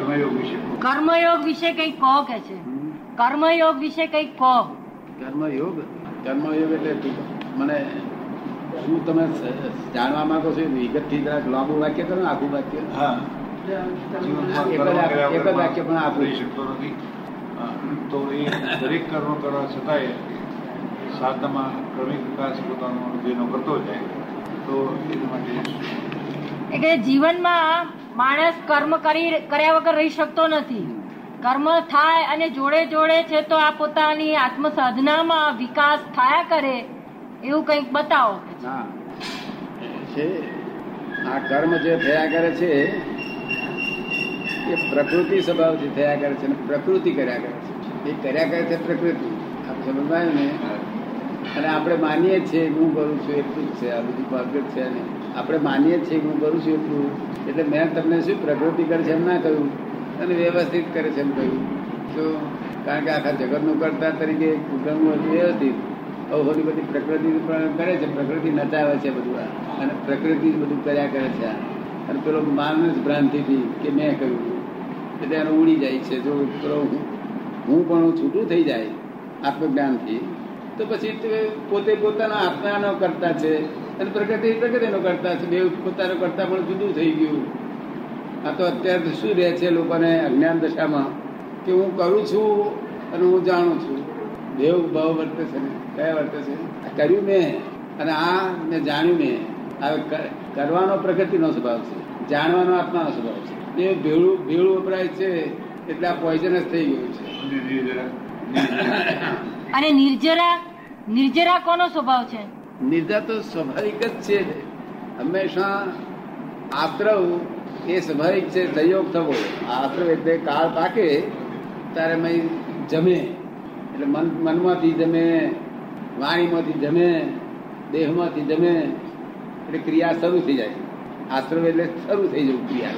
કર્મયોગ વિશે કર્મયોગ વિશે કઈ કહો કે છે? કર્મયોગ વિશે કઈ કહો. કર્મયોગ? કર્મયોગ એટલે મને શું તમે જાણવા માંગો છો? વિગતથી જરાક લાંબુ વાક્ય કરો ને આખું વાક્ય. હા. એક જ વાક્ય- પણ આપી શકતો નથી. તો એ દરેક કર્મ કરવા છતાંય સાધનામાં ક્રમિક વિકાસ પોતાનો જેનો કરતો જાય. તો એના માટે એટલે જીવનમાં માણસ કર્મ કરી કર્યા વગર રહી શકતો નથી. કર્મ થાય અને જોડે જોડે છે તો આ પોતાની આત્મ સાધનામાં વિકાસ થયા કરે, એવું કંઈક બતાવો. છે. આ કર્મ જે થયા કરે છે, એ પ્રકૃતિ સ્વભાવથી થયા કરે છે પ્રકૃતિ કર્યા કરે છે. એ કર્યા કરે છે પ્રકૃતિ. આપ સમજાયું ને? અને આપણે માનીએ છીએ હું કરું છું, એટલું જ છે, આ બધું પરફેક્ટ છે નહીં આપણે માનીએ છીએ હું કરું છું, એટલું. એટલે મેં તમને શું પ્રકૃતિ કરે છે એમ ના કહ્યું. અને વ્યવસ્થિત કરે છે એમ કહ્યું. તો કારણ કે આખા જગતનું કરતા તરીકે ગણવું હતું વ્યવસ્થિત. હવે હોલી બધી પ્રકૃતિ પણ કરે છે, પ્રકૃતિ નચાવે છે બધું આ. અને પ્રકૃતિ બધું કર્યા કરે છે. અને પેલો માનસ ભ્રાંતિથી કે મેં કહ્યું. એટલે એનો ઉડી જાય છે. જો પેલો હું પણ છૂટું થઈ જાય આત્મજ્ઞાનથી તો પછી પોતે પોતાના આત્માનો કરતા છે અને પ્રકૃતિ પ્રકૃતિનો કરતા છે. બે પોતાનો કરતા પણ જુદું થઈ ગયું. આ તો અત્યારે શું રહે છે લોકોને અજ્ઞાન દશામાં? કે હું કરું છું અને હું જાણું છું. દેવ ભાવ વર્તે છે ને? કયા વર્તે છે? આ કર્યું મેં અને આ મેં જાણ્યું મેં. હવે કરવાનો પ્રકૃતિનો સ્વભાવ છે. જાણવાનો આત્માનો સ્વભાવ છે. એ ભેળું ભેળું વપરાય છે એટલે આ પોઈઝનસ થઈ ગયું છે. અને નિર્જરા નિર્જરા કોનો સ્વભાવ છે? નિર્જા તો સ્વાભાવિક જ છે. હંમેશા આત્રવ એ સ્વાભાવિક છે, સંયોગ થવો. આત્રવ એટલે કાળ પાકે, ત્યારે મય જમે. એટલે મન, મનમાંથી જમે, વાણીમાંથી જમે, દેહમાંથી જમે, એટલે ક્રિયા શરૂ થઈ જાય. આશ્રવ એટલે શરૂ થઈ જવું ક્રિયા.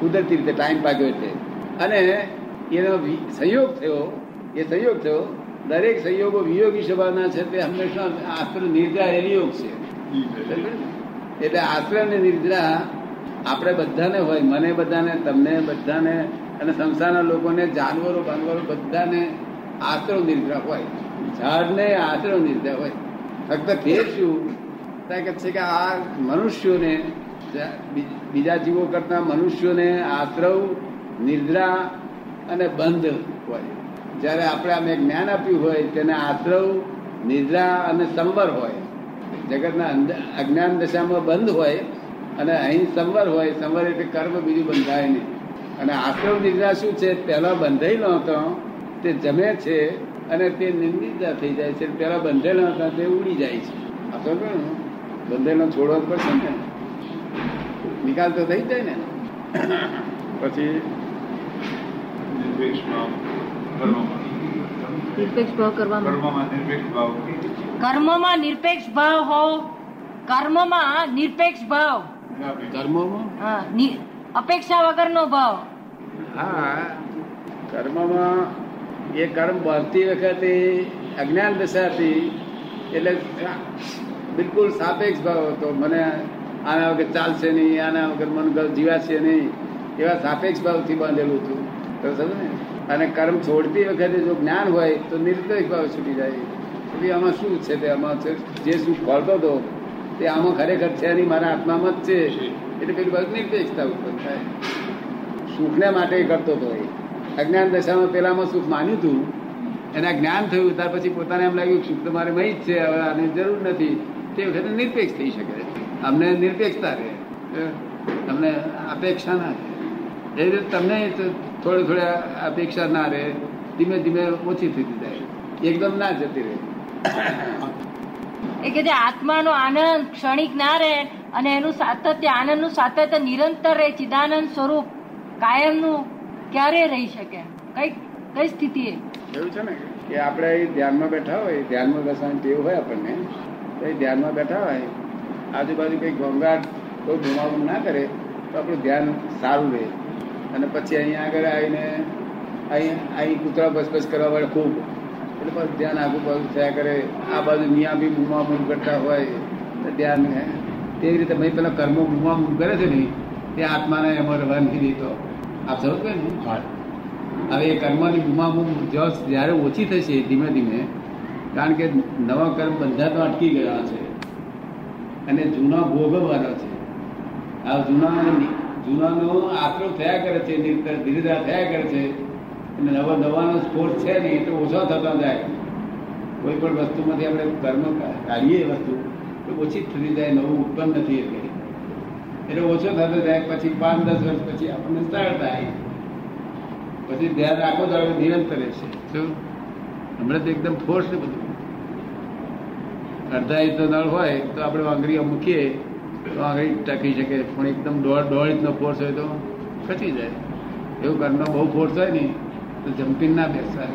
કુદરતી રીતે ટાઈમ પાક્યો એટલે. અને એનો સંયોગ થયો, એ સંયોગ થયો દરેક સંયોગો વિયોગી સ્વભાવના છે તે હંમેશા આશ્ર નિર્જા એ છે. એટલે આશ્ર ને નિદ્રા આપણે બધાને હોય, મને બધાને, તમને બધાને અને સંસારના લોકોને, જાનવરો બાનવરો બધાને આશ્રમ નિદ્રા હોય. ઝાડને આશ્રમ નિદ્રા હોય. ફક્ત ફેર શું? કે છે કે આ મનુષ્યોને, બીજા જીવો કરતા મનુષ્યોને આશ્રવ નિદ્રા અને બંધ હોય. જ્યારે આપણે આમે જ્ઞાન આપ્યું હોય તેને આશ્રવ નિદ્રા અને સંવર હોય. જગતના અજ્ઞાન દશામાં બંધ હોય અને અહીં સંવર હોય સંવર એટલે કર્મ બીજું બંધાય નહીં. અને આશ્રમ નિદ્રા શું છે? પહેલાં બંધાયેલો હતો તે જમે છે અને તે નિંદિતા થઈ જાય છે. પહેલાં બંધેલો હતા તે ઉડી જાય છે. આ સમજો ને બંધેલો છોડવો પડશે ને? નિકાલ તો થઈ જાય ને? પછી નિરપેક્ષ ભાવ કર્મમાં નિરપેક્ષ ભાવ કરવામાં કર્મમાં નિરપેક્ષ ભાવ કર્મમાં નિરપેક્ષ ભાવ હોવ કર્મમાં નિરપેક્ષ ભાવ. કર્મોમાં હા, નિ- અપેક્ષા વગરનો ભાવ. હા કર્મમાં એ કર્મ બાંધતી વખતે અજ્ઞાન દશા હતી એટલે બિલકુલ સાપેક્ષ ભાવ હતો. મને આના વગર ચાલશે નહીં આના વગર મન જીવાશે નહીં એવા સાપેક્ષ ભાવથી બાંધેલું હતું. તો સમજ ને અને કર્મ છોડતી વખતે જો જ્ઞાન હોય તો નિરપેક્ષ ભાવ છૂટી જાય. એટલે આમાં શું છે તે? આમાં જે શું ફળતો હતો, તે આમાં ખરેખર છે નહીં, મારા આત્મામાં જ છે. એટલે પેલી બાજુ નિર્દેશતા ઉત્પન્ન થાય. સુખને માટે કરતો હતો એ. અજ્ઞાન દશામાં પેલામાં સુખ માન્યું હતું. એના જ્ઞાન થયું, ત્યાર પછી પોતાને એમ લાગ્યું સુખ તો મારે મહી જ છે, હવે આની જરૂર નથી. તે વખતે નિરપેક્ષ થઈ શકે. અમને નિરપેક્ષતા રહે. તમને અપેક્ષા ના રહે. એ રીતે તમને થોડી થોડી અપેક્ષા ના રહે ધીમે ધીમે ઓછી થતી જાય એકદમ ના જતી રહે. એ કે જે આત્માનો આનંદ ક્ષણિક ના રહે અને એનું સાતત્ય આનંદનું સાતત્ય નિરંતર રહે ચિદાનંદ સ્વરૂપ કાયમનું ક્યારે રહી શકે? કઈ કઈ સ્થિતિ એવું છે ને કે આપણે ધ્યાનમાં બેઠા હોય ધ્યાનમાં બેસવાની ટેવ હોય આપણને તો એ ધ્યાનમાં બેઠા હોય આજુબાજુ કંઈ ઘોંઘાટ કોઈ બુમાબુમ ના કરે તો આપણું ધ્યાન સારું રહે. અને પછી અહીંયા આગળ આવીને અહીં અહીં કૂતરા બસબસ કરવા વાળે ખૂબ. એટલે બસ ધ્યાન આગુ બાજુ થયા કરે. આ બાજુ મિયા બી બુમાબુમ કરતા હોય તો ધ્યાન તેવી રીતે ભાઈ પેલા કર્મો બુમાબુમ કરે છે ને તે આત્માને એમાં રવાનગી દીધો આપ સમજ કે ને હવે એ કર્મની બુમાબુમ જો જ્યારે ઓછી થશે ધીમે ધીમે કારણ કે નવા કર્મ બધા તો અટકી ગયા છે. અને જૂના ભોગવવાના છે. આ જૂના જૂનાનો આક્રમ થયા કરે છે, ધીરે ધીરે થયા કરે છે. અને નવા નવાનો સ્ફોટ છે ને એ તો ઓછો થતા જાય. કોઈ પણ વસ્તુમાંથી આપણે કર્મ કાઢીએ વસ્તુ, તો ઓછી થતી જાય, નવું ઉત્પન્ન નથી એટલે એટલે ઓછો થતો જાય, પછી પાંચ દસ વર્ષ પછી આપણને સરળ થાય. પછી ધ્યાન રાખો તો આપણે નિરંતર શું? હમણાં તો એકદમ ફોર્સ છે બધું. અડધા ઇંચ નળ હોય તો આપણે વાંગરી મૂકીએ આંગળી ટકી શકે પણ એકદમ દોડ દોડ ઇંચનો ફોર્સ હોય તો ખસી જાય. એવું ઘરનો બહુ ફોર્સ હોય ને તો જમ્પિંગ ના બેસવા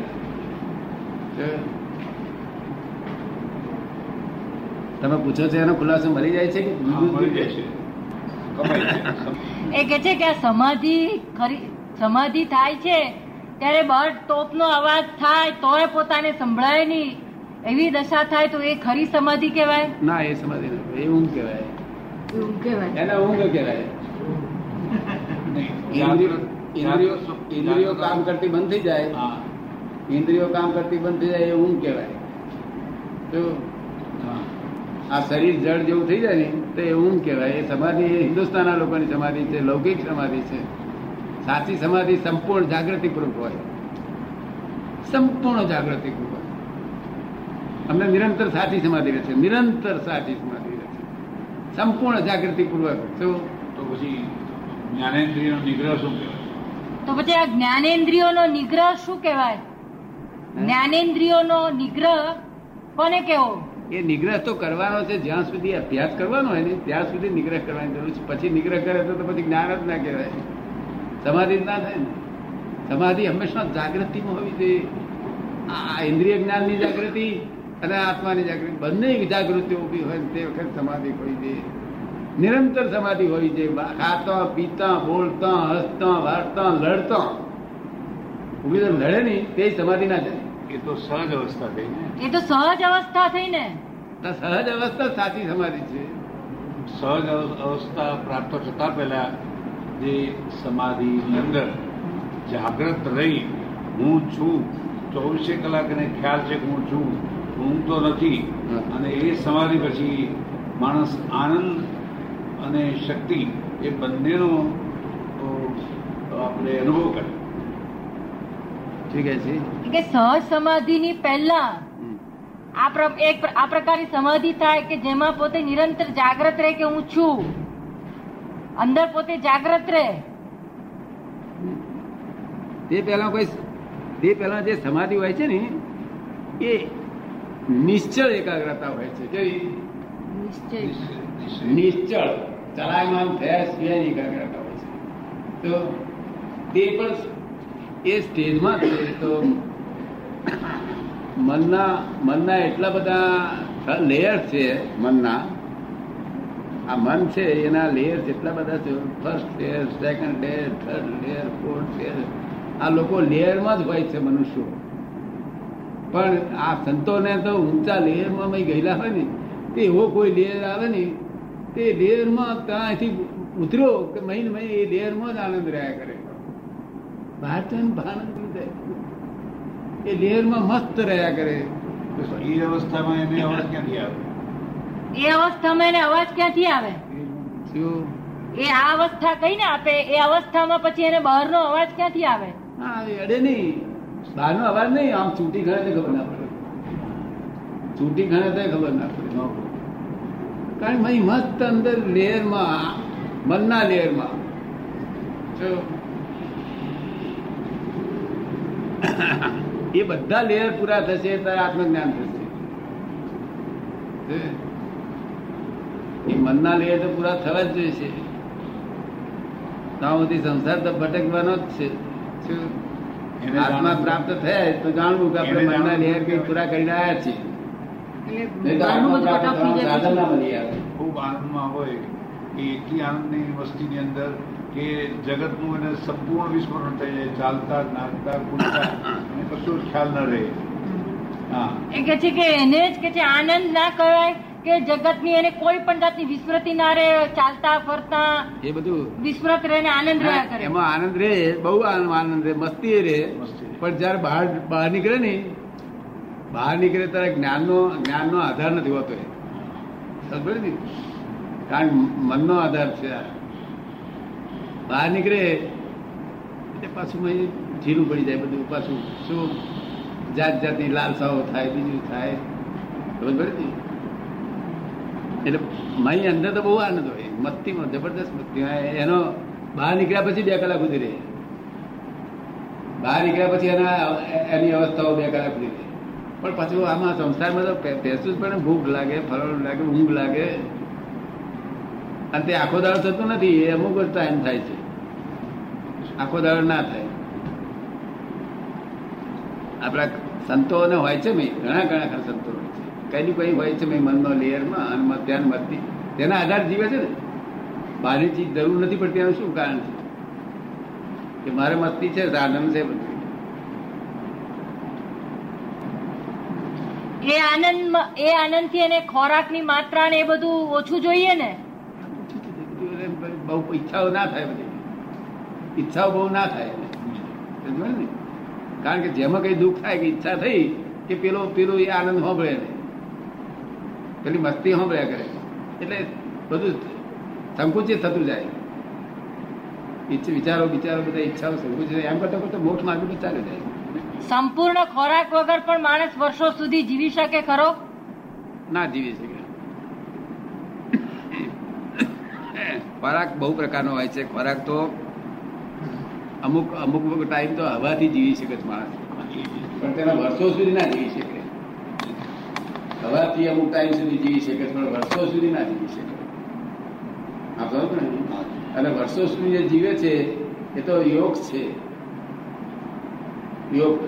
તમે પૂછો છો એનો ખુલાસો મળી જાય છે કે એ કે છે કે આ સમાધિ ખરી સમાધિ થાય છે ત્યારે બહાર તોપનો અવાજ થાય તોય પોતાને સંભળાય નહીં. એવી દશા થાય તો એ ખરી સમાધિ કહેવાય? ના એ સમાધિ એ ઊંઘ એવું કહેવાય. એને ઊંઘ કહેવાય? ઇન્દ્રિયો કામ કરતી બંધ થઈ જાય. ઇન્દ્રિયો કામ કરતી બંધ થઈ જાય એ ઊંઘ કહેવાય. તો આ શરીર જળ જેવું થઈ જાય ને તો એ ઊંઘ કહેવાય. એ સમાધિ એ હિન્દુસ્તાનના લોકોની સમાધિ છે લૌકિક સમાધિ છે. સાચી સમાધિ સંપૂર્ણ જાગૃતિપૂર્વક હોય. સંપૂર્ણ જાગૃતિપૂર્વક. અમને નિરંતર સાચી સમાધિ રહે છે. નિરંતર સાચી સમાધિ. સંપૂર્ણ જાગૃતિપૂર્વક શું તો પછી જ્ઞાનેન્દ્રિયનો નિગ્રહ શું કહેવાય? તો પછી આ જ્ઞાનેન્દ્રિયોનો નિગ્રહ શું કહેવાય? જ્ઞાનેન્દ્રિયોનો નિગ્રહ કોને કેવો એ નિગ્રહ તો કરવાનો છે જ્યાં સુધી અભ્યાસ કરવાનો હોય ને ત્યાં સુધી નિગ્રહ કરવાની જરૂર છે. પછી નિગ્રહ કરે તો તો પછી જ્ઞાન જ ના કહેવાય. સમાધિ જ ના થાય ને. સમાધિ હંમેશા જાગૃતિમાં હોવી જોઈએ. આ ઇન્દ્રિય જ્ઞાનની જાગૃતિ અને આત્માની જાગૃતિ. બંને જાગૃતિ ઊભી હોય તે વખત સમાધિ હોય છે. નિરંતર સમાધિ હોય છે. ખાતા પીતા બોલતા હસતા વાર્તા લડતા. ઊભી તો લડે નહીં તે સમાધિ ના જાય. એ તો સહજ અવસ્થા થઈ ને. એ તો સહજ અવસ્થા થઈ ને. સહજ અવસ્થા સાચી સમાધિ છે. સહજ અવસ્થા પ્રાપ્ત થતા પહેલા જે સમાધિની અંદર જાગ્રત રહી હું છું ચોવીસે કલાક એને ખ્યાલ છે કે હું છું. ઊંઘ તો નથી અને એ સમાધિ પછી માણસ આનંદ અને શક્તિ એ બંનેનો આપણે અનુભવ કરે. ઠીક છે. કે સહજ સમાધિની પહેલા આ એક આ પ્રકારની સમાધિ થાય કે જેમાં પોતે નિરંતર જાગ્રત રહે કે હું છું? અંદર પોતે જાગ્રત રહે? તે પહેલા કોઈ તે પહેલા જે સમાધિ હોય છે ને એ નિશ્ચળ એકાગ્રતા હોય છે. કેવી? નિશ્ચળ. ચલાયમાન થયા સિવાય એકાગ્રતા હોય છે. તો તે પણ એ સ્ટેજમાં છે. તો મનના મનના એટલા બધા લેયર છે મનના. આ મન છે એના લેયર એટલા બધા છે. First layer second layer third layer fourth layer. આ લોકો લેયરમાં જ હોય છે મનુષ્યો. પણ આ સંતોને તો ઊંચા લેયરમાં મેં ગયેલા હોય ને તે એવો કોઈ લેયર આવે ને તે લેયરમાં ત્યાંથી ઉતર્યો કે મહિને મહિને એ લેયરમાં જ આનંદ રહ્યા કરે. બહાર તો થાય એ લેયરમાં મસ્ત રહ્યા કરે. એ અવસ્થામાં એને અવાજ ક્યાંથી આવે? એ અવસ્થામાં એને અવાજ ક્યાંથી આવે? શું? એ આ અવસ્થા કહીને આપે? એ અવસ્થામાં પછી એને બહારનો અવાજ ક્યાંથી આવે? હા એ અડે નહીં. બહારનો અવાજ નહીં, આમ ચૂંટી ગણે તો ખબર ના પડે. ચૂંટી ગણે તો ખબર ના પડે કારણ કે મસ્ત અંદર લેયરમાં મનના લેયરમાં જો. એ બધા લેયર પૂરા થશે ત્યારે આત્મજ્ઞાન થશે. એ મનના લેયર તો પૂરા થવા જ જોઈએ છે ત્યાં સુધી સંસાર તો ભટકવાનો જ છે. શું આત્મા પ્રાપ્ત થયા તો જાણવું કે આપણે મનના. લેયર કઈ પૂરા કરીને આવ્યા છીએ. ના ખૂબ આનંદમાં હોય કે એટલી આનંદની વસ્તીની અંદર કે જગતનું એને સંપૂર્ણ વિસ્મરણ થઈ જાય ચાલતા નાચતા કૂદતા એને કશું ખ્યાલ ન રહે. હા. એ કે છે કે એને જ કે છે આનંદ ના કહેવાય કે જગતની એને કોઈ પણ જાતની વિસ્મૃતિ ના રહે ચાલતા ફરતા એ બધું વિસ્મૃત રહે ને આનંદ રહ્યા કરે એમાં આનંદ રહે બહુ આનંદ રહે મસ્તી રહે મસ્તી. પણ જયારે બહાર બહાર નીકળે ને બહાર નીકળે ત્યારે જ્ઞાનનો જ્ઞાનનો આધાર નથી હોતો એ સમજ્યો ને કારણ મનનો આધાર છે. બહાર નીકળે એટલે પાછું મય પડી જાય બધું પાછું શું જાત જાતની લાલસાઓ થાય બીજું થાય ખબર પડે ને? એટલે મારી અંદર તો બહુ આનંદ હોય. મસ્તીમાં જબરદસ્ત મસ્તી એનો બહાર નીકળ્યા પછી બે કલાક સુધી રહે. બહાર નીકળ્યા પછી એના, એની અવસ્થાઓ બે કલાક સુધી રહે. પણ પાછું આમાં સંસારમાં તો પેસું જ પણ ભૂખ લાગે, ફરવાનું લાગે, ઊંઘ લાગે. અને તે આખો દાડો થતું નથી, એ અમુક જ ટાઈમ થાય છે. આખો દાડો ના થાય. આપણા સંતોને હોય છે મેં ઘણા ઘણા ખરા સંતો. કઈ કઈ હોય છે મનનો લેયરમાં અને ધ્યાન મતથી તેના આધાર જીવે છે ને. બહારની ચીજ જરૂર નથી પડતી એનું શું કારણ છે? કે મારે મસ્તી છે આનંદ છે એ આનંદ એ આનંદથી એને ખોરાકની માત્રા ને એ બધું ઓછું જોઈએ ને? બહુ ઈચ્છાઓ ના થાય બધી. ઈચ્છાઓ બહુ ના થાય. ને? કારણ કે જેમાં કઈ દુઃખ થાય કે ઈચ્છા થઈ કે પેલો પેલો એ આનંદ હોભળે ને પેલી મસ્તી સાંભળ્યા કરે. એટલે બધું સંકુચિત થતું જાય. વિચારો વિચારો બધા ઈચ્છાઓ સંકુચિત. એમ કરતા કરતા મોક્ષ માર્ગ પર જાય. સંપૂર્ણ ખોરાક વગર પણ માણસ વર્ષો સુધી જીવી શકે ખરો? ના જીવી શકે. ખોરાક બહુ પ્રકારનો હોય છે. ખોરાક તો અમુક અમુક ટાઈમ તો હવાથી જીવી શકે છે માણસ. પણ તેના વર્ષો સુધી ના જીવી શકે. હવાથી અમુક ટાઈમ સુધી જીવી શકે પણ વર્ષો સુધી ના જીવી શકે. આપ બરોબર ને? અને વર્ષો સુધી જે જીવે છે એ તો યોગ છે. યોગ.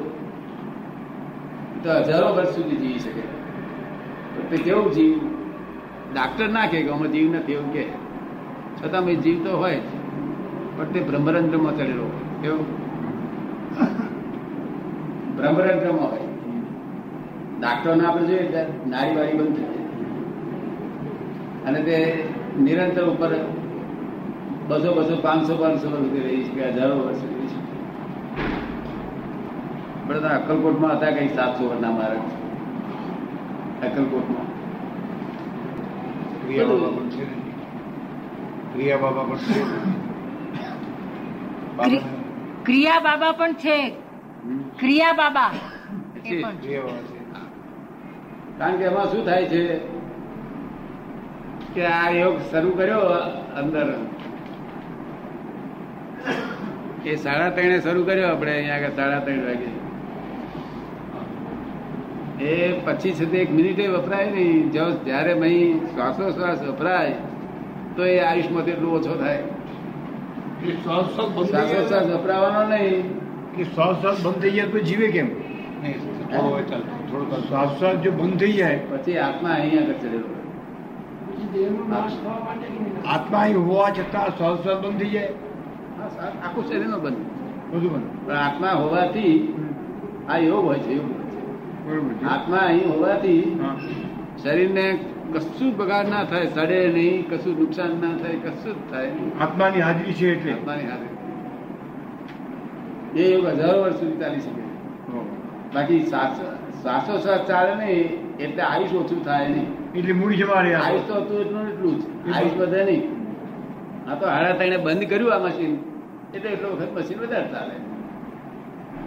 તો હજારો વર્ષ સુધી જીવી શકે. તે કેવું જીવ? ડાક્ટર ના કે અમે જીવ નથી એવું કે છતાં મેં જીવ તો હોય જ. પણ તે બ્રહ્મરંધ્રમાં ચડેલો હોય. કેવું? બ્રહ્મરંધ્રમાં હોય. ડાક્ટર ના આપણે જોઈએ નારી વાળી બંધ થઈ અને તે નિરંતર ઉપર બસો બસો પાંચસો પાંચસો વર્ષ રહી શકે હજારો વર્ષ રહી છે બધા અક્કલકોટમાં હતા કઈ સાતસો વર્ષના મહારાજ અક્કલકોટમાં. ક્રિયા બાબા પણ છે. ક્રિયા બાબા પણ છે. ક્રિયા બાબા. પણ છે. ક્રિયા બાબા. એ પણ ક્રિયા બાબા છે. કારણ કે એમાં શું થાય છે કે આ યોગ શરૂ કર્યો અંદર. એ સાડા ત્રણે શરૂ કર્યો આપણે અહીંયા આગળ સાડા ત્રણ વાગે. એ પછી સુધી એક મિનિટે વપરાય નહીં. જો જ્યારે મહી શ્વાસોશ્વાસ વપરાય તો એ આયુષ્યમાં એટલું ઓછો થાય. શ્વાસોશ્વાસ વપરાવાનો નહીં. કે શ્વાસ શ્વાસ બંધ થઈ જાય તો જીવે કેમ? નહીં. થોડો હોય ચાલતો થોડો ચાલતો શ્વાસ શ્વાસ જો બંધ થઈ જાય પછી આત્મા અહીંયા આગળ ચડેલો હોય. આત્મા અહીં હોવા છતાં શ્વાસ શ્વાસ બંધ થઈ જાય હા, સા- આખું શરીરનો બંધ બધું બંધ પણ આત્મા હોવાથી આ યોગ હોય છે યોગ હોય છે. બરોબર છે આત્મા અહીં હોવાથી હા. શરીરને કશું જ બગાડ ના થાય સડે નહીં કશું નુકસાન ના થાય કશું જ થાય નહીં. આત્માની હાજરી છે એટલે આત્માની હારે એ યોગ હજારો વર્ષ સુધી ચાલી શકે હો. બાકી શ્વાસ- શ્વાસોશ્વાસ ચાલે નહીં એટલે આયુષ ઓછું થાય નહીં. એટલે મૂડી જમા આયુષ તો હતું એટલું એટલું જ. આયુષ વધે નહીં. આ તો હાડા ત્રણે બંધ કર્યું આ મશીન એટલે એટલો વખત મશીન વધારે ચાલે.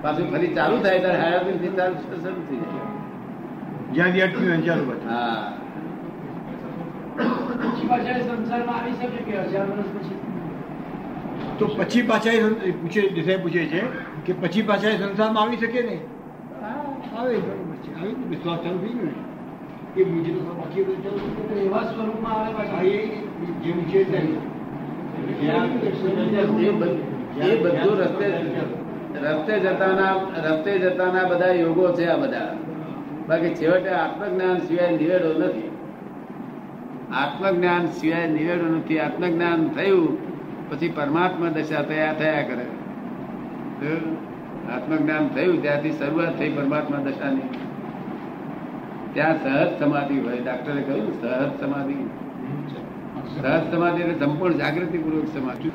પાછું ફરી ચાલુ થાય ત્યારે હાડા થી ચાલુ શરૂ થઈ જાય. જ્યાંથી અટક્યું ચાલુ પાછું. હા. તો પછી પાછા પૂછે દેસાઈ પૂછે છે કે પછી પાછા એ સંસારમાં આવી શકે ને? આવે આવી વિશ્વાસ ચાલુ થઈ ગયો ને. એ બીજું તો બાકી બધું ચાલુ એવા સ્વરૂપમાં આવે. એ જેવું છે. એ બધું રસ્તે રસ્તે જતાના રસ્તે જતાના બધા યોગો છે આ બધા. બાકી છેવટે આત્મજ્ઞાન સિવાય નિવેડો નથી. આત્મજ્ઞાન સિવાય નિવેડો નથી. આત્મજ્ઞાન થયું પછી પરમાત્મા દશા તૈયાર થયા કરે. આત્મજ્ઞાન થયું ત્યાંથી શરૂઆત થઈ પરમાત્મા દશાની. ત્યાં સહજ સમાધિ હોય. ડાક્ટરે કહ્યું સહજ સમાધિ. સહજ સમાધિ એટલે સંપૂર્ણ જાગૃતિ પૂર્વક સમાધિ.